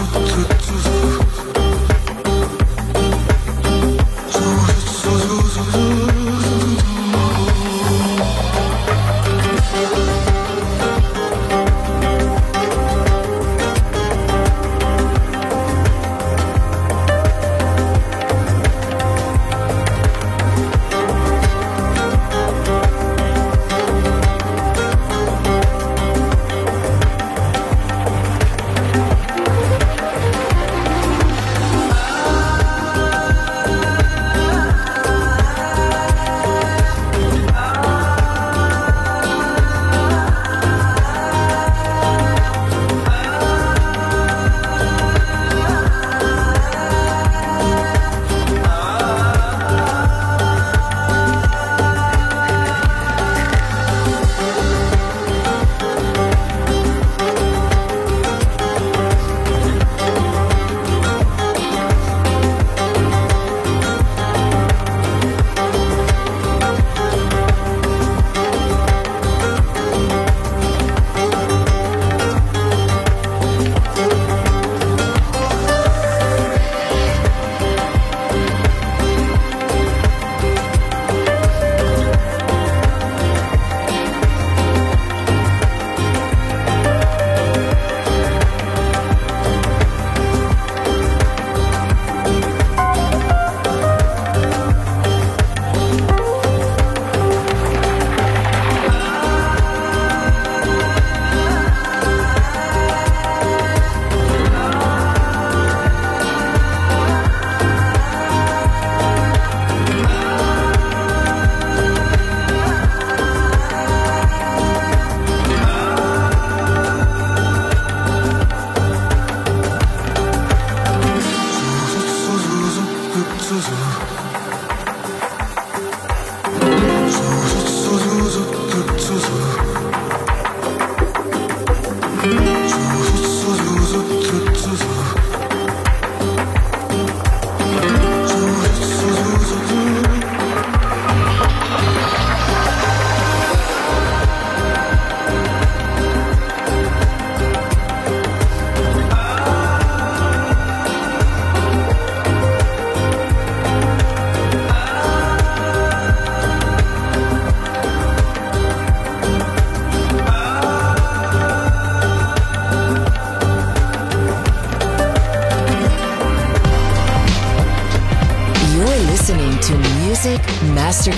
autres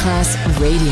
Masterclass Radio.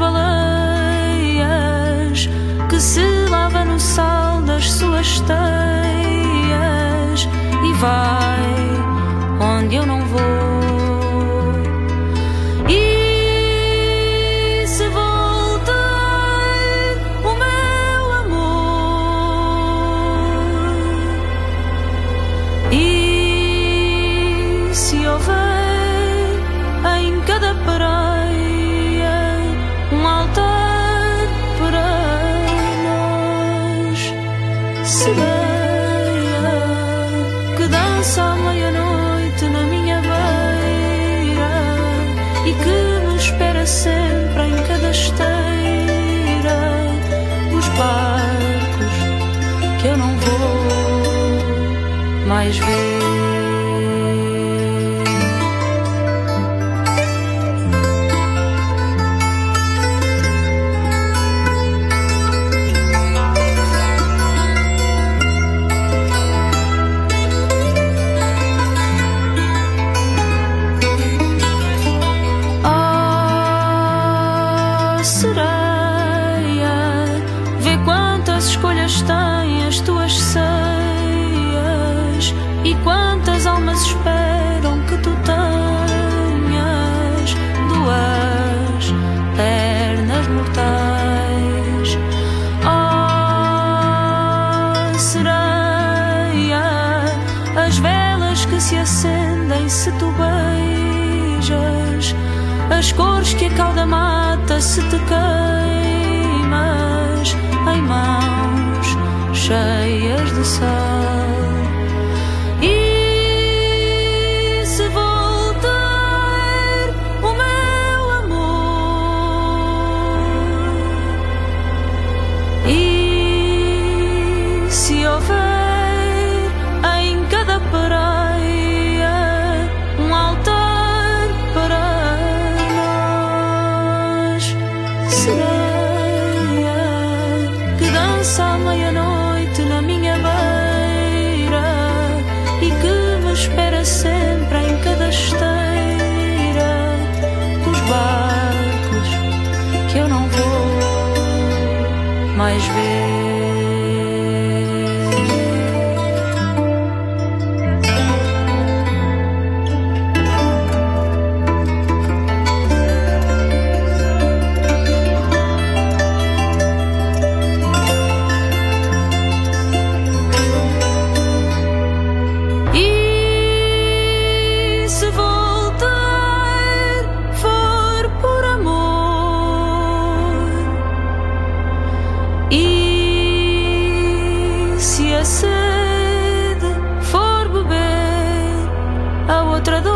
balığı se tu beijas, as cores que a calda mata se te queimas em mãos cheias de sal. otro duro.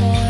more.